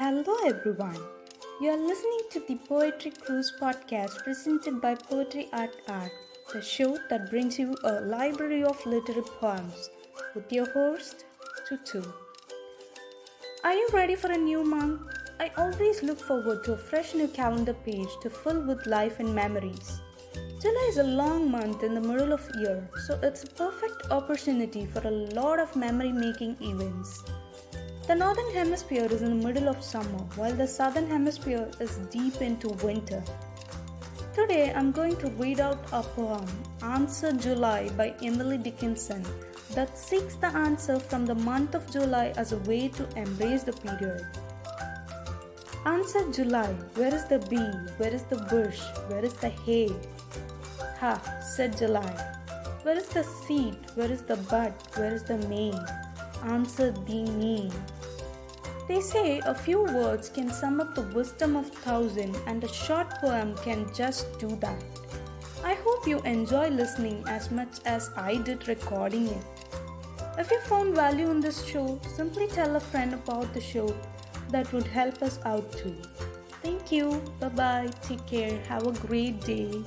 Hello, everyone. You are listening to the Poetry Cruise podcast presented by Poetry Art Art, the show that brings you a library of literary poems with your host, Tutu. Are you ready for a new month? I always look forward to a fresh new calendar page to fill with life and memories. July is a long month in the middle of year, so it's a perfect opportunity for a lot of memory making events. The northern hemisphere is in the middle of summer, while the southern hemisphere is deep into winter. Today I'm going to read out a poem, Answer July by Emily Dickinson, that seeks the answer from the month of July as a way to embrace the period. Answer July, where is the bee? Where is the bush? Where is the hay? Ha, said July. Where is the seed? Where is the bud? Where is the May? Answer thee me. They say a few words can sum up the wisdom of thousand, and a short poem can just do that. I hope you enjoy listening as much as I did recording it. If you found value in this show, simply tell a friend about the show. That would help us out too. Thank you. Bye bye. Take care. Have a great day.